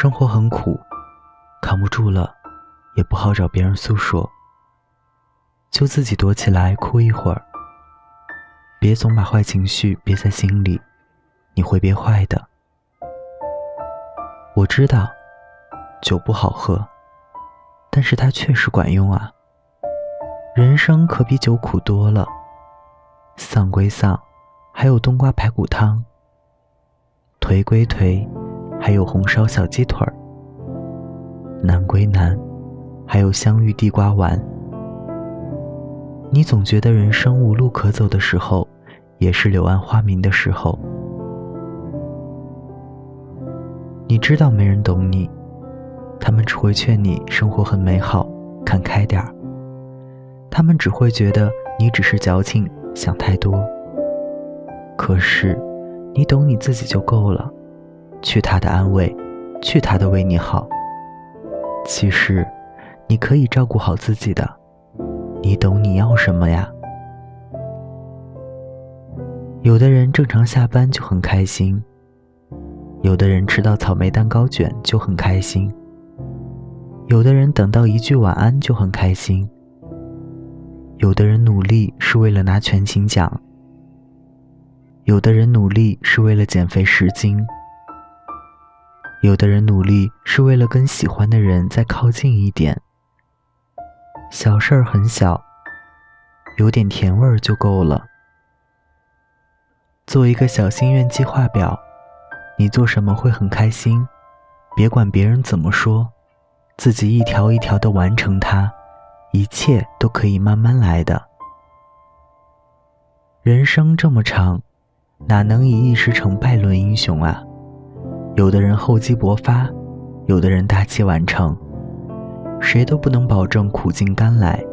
生活很苦，扛不住了，也不好找别人诉说，就自己躲起来哭一会儿。别总把坏情绪憋在心里，你会憋坏的。我知道，酒不好喝，但是它确实管用啊。人生可比酒苦多了。丧归丧，还有冬瓜排骨汤；颓归颓，还有红烧小鸡腿儿；难归难，还有香芋地瓜丸。你总觉得人生无路可走的时候，也是柳暗花明的时候。你知道没人懂你，他们只会劝你生活很美好，看开点儿。他们只会觉得你只是矫情，想太多。可是，你懂你自己就够了，去他的安慰，去他的为你好。其实，你可以照顾好自己的，你懂你要什么呀？有的人正常下班就很开心。有的人吃到草莓蛋糕卷就很开心，有的人等到一句晚安就很开心，有的人努力是为了拿全勤奖，有的人努力是为了减肥十斤，有的人努力是为了跟喜欢的人再靠近一点。小事儿很小，有点甜味儿就够了。做一个小心愿计划表。你做什么会很开心？别管别人怎么说，自己一条一条的完成它，一切都可以慢慢来的。人生这么长，哪能以一时成败论英雄啊？有的人厚积薄发，有的人大器晚成，谁都不能保证苦尽甘来。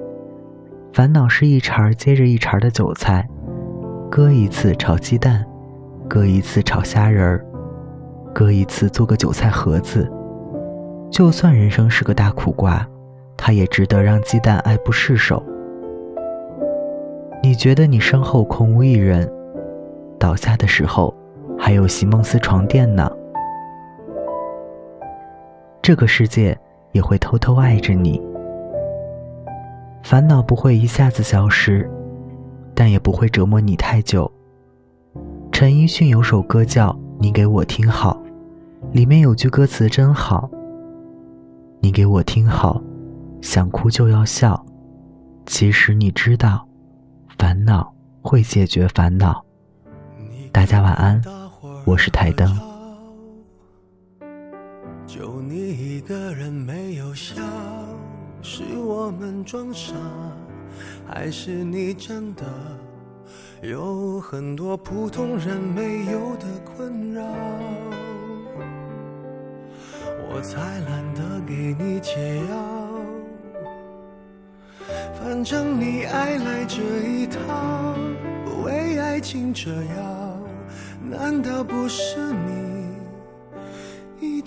烦恼是一茬接着一茬的韭菜，割一次炒鸡蛋，割一次炒虾仁儿。割一次做个韭菜盒子，就算人生是个大苦瓜，它也值得让鸡蛋爱不释手。你觉得你身后空无一人，倒下的时候还有席梦思床垫呢。这个世界也会偷偷爱着你，烦恼不会一下子消失，但也不会折磨你太久。陈奕迅有首歌叫《你给我听好》。里面有句歌词真好，你给我听好，想哭就要笑。其实你知道，烦恼会解决烦恼。大家晚安，我是台灯。一个人没有笑，是我们装傻，还是你真的有很多普通人没有的困扰？我才懒得给你解药，反正你爱来这一套，为爱情折腰，难道不是你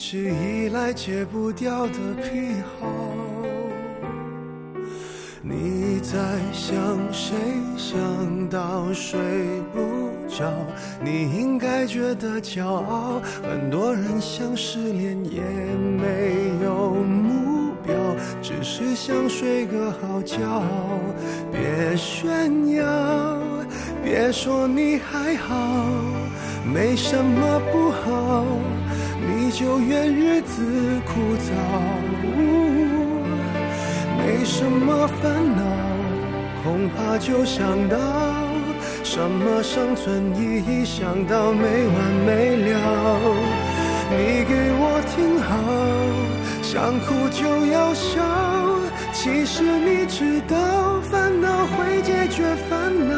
一直以来戒不掉的癖好？你在想谁？想到睡不着。你应该觉得骄傲。很多人想失恋也没有目标，只是想睡个好觉。别炫耀，别说你还好，没什么不好，你就怨日子枯燥。没什么烦恼，恐怕就想到。什么生存意义？想到没完没了。你给我听好，想哭就要笑。其实你知道，烦恼会解决烦恼。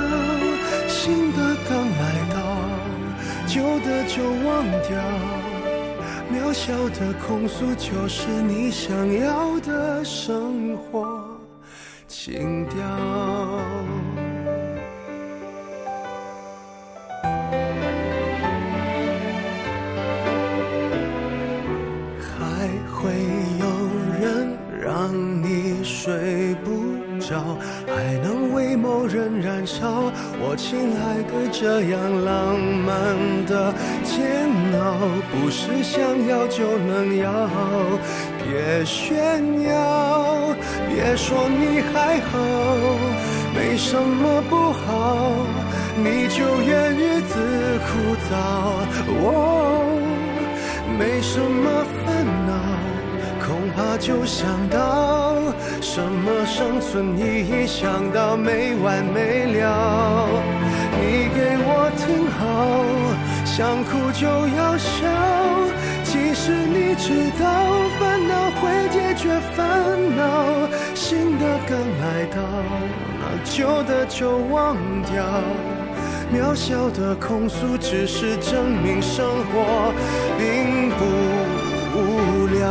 新的刚来到，旧的就忘掉。渺小的控诉，就是你想要的生活情调。还会有人让你睡不着，还能为某人燃烧，我亲爱的，这样浪漫的煎，不是想要就能要。别炫耀，别说你还好，没什么不好，你就怨日子枯燥。哦，没什么烦恼，恐怕就想到什么生存意义，想到没完没了。你给我听好，想哭就要笑。其实你知道，烦恼会解决烦恼，新的刚来到，那旧的就忘掉。渺小的控诉，只是证明生活并不无聊。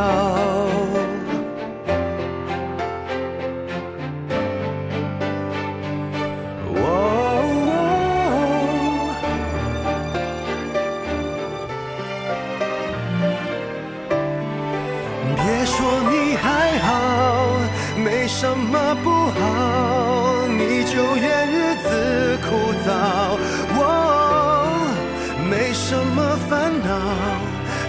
你就怨日子枯燥。我没什么烦恼，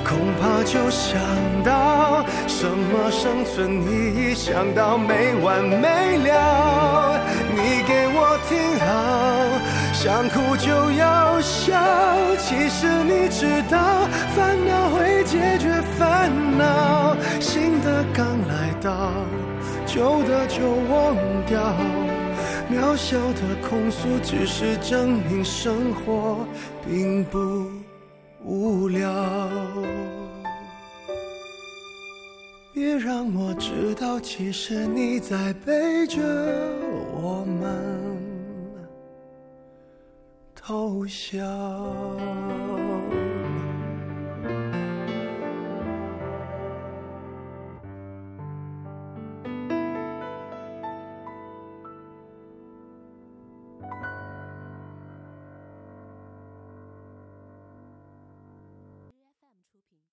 恐怕就想到什么生存意义，想到没完没了。你给我听好。想哭就要笑，其实你知道，烦恼会解决烦恼，新的刚来到，旧的就忘掉。渺小的控诉，只是证明生活并不无聊。别让我知道，其实你在背着我们。偷笑。